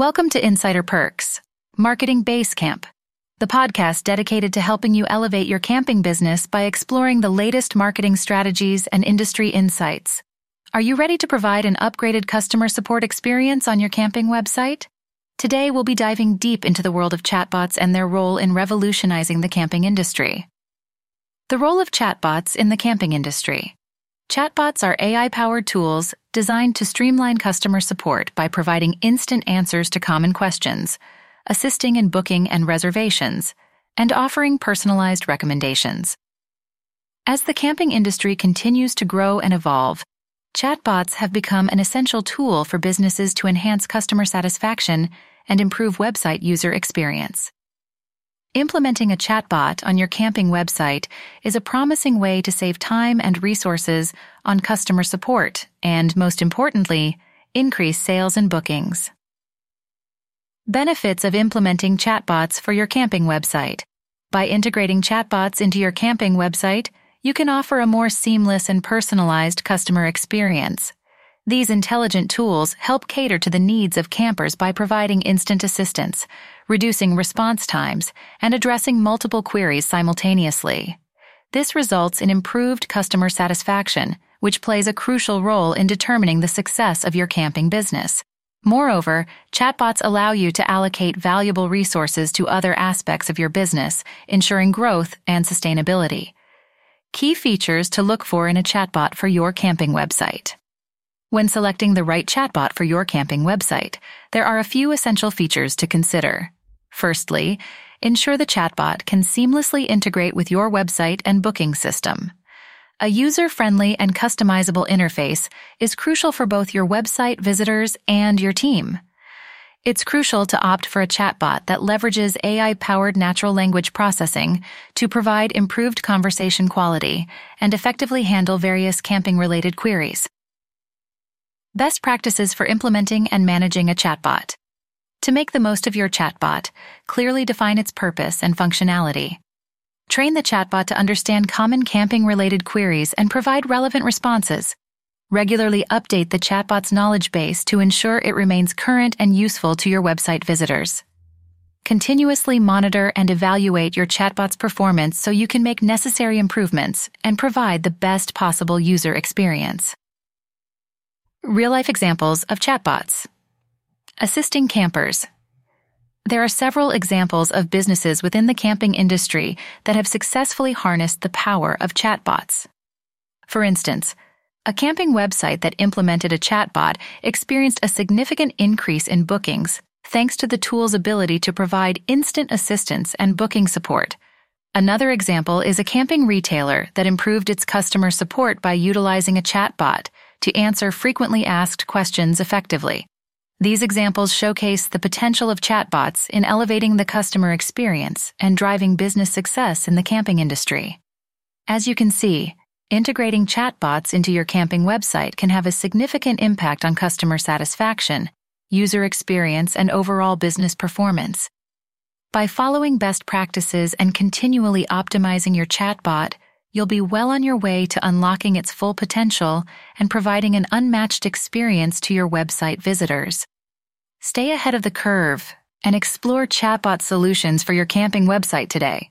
Welcome to Insider Perks, Marketing Basecamp, the podcast dedicated to helping you elevate your camping business by exploring the latest marketing strategies and industry insights. Are you ready to provide an upgraded customer support experience on your camping website? Today, we'll be diving deep into the world of chatbots and their role in revolutionizing the camping industry. The role of chatbots in the camping industry. Chatbots are AI powered tools designed to streamline customer support by providing instant answers to common questions, assisting in booking and reservations, and offering personalized recommendations. As the camping industry continues to grow and evolve, chatbots have become an essential tool for businesses to enhance customer satisfaction and improve website user experience. Implementing a chatbot on your camping website is a promising way to save time and resources on customer support and, most importantly, increase sales and bookings. Benefits of implementing chatbots for your camping website. By integrating chatbots into your camping website, you can offer a more seamless and personalized customer experience. These intelligent tools help cater to the needs of campers by providing instant assistance, reducing response times, and addressing multiple queries simultaneously. This results in improved customer satisfaction, which plays a crucial role in determining the success of your camping business. Moreover, chatbots allow you to allocate valuable resources to other aspects of your business, ensuring growth and sustainability. Key features to look for in a chatbot for your camping website. When selecting the right chatbot for your camping website, there are a few essential features to consider. Firstly, ensure the chatbot can seamlessly integrate with your website and booking system. A user-friendly and customizable interface is crucial for both your website visitors and your team. It's crucial to opt for a chatbot that leverages AI-powered natural language processing to provide improved conversation quality and effectively handle various camping-related queries. Best practices for implementing and managing a chatbot. To make the most of your chatbot, clearly define its purpose and functionality. Train the chatbot to understand common camping related queries and provide relevant responses. Regularly update the chatbot's knowledge base to ensure it remains current and useful to your website visitors. Continuously monitor and evaluate your chatbot's performance so you can make necessary improvements and provide the best possible user experience. Real life examples of chatbots. Assisting campers. There are several examples of businesses within the camping industry that have successfully harnessed the power of chatbots. For instance, a camping website that implemented a chatbot experienced a significant increase in bookings thanks to the tool's ability to provide instant assistance and booking support. Another example is a camping retailer that improved its customer support by utilizing a chatbot to answer frequently asked questions effectively. These examples showcase the potential of chatbots in elevating the customer experience and driving business success in the camping industry. As you can see, integrating chatbots into your camping website can have a significant impact on customer satisfaction, user experience, and overall business performance. By following best practices and continually optimizing your chatbot, you'll be well on your way to unlocking its full potential and providing an unmatched experience to your website visitors. Stay ahead of the curve and explore chatbot solutions for your camping website today.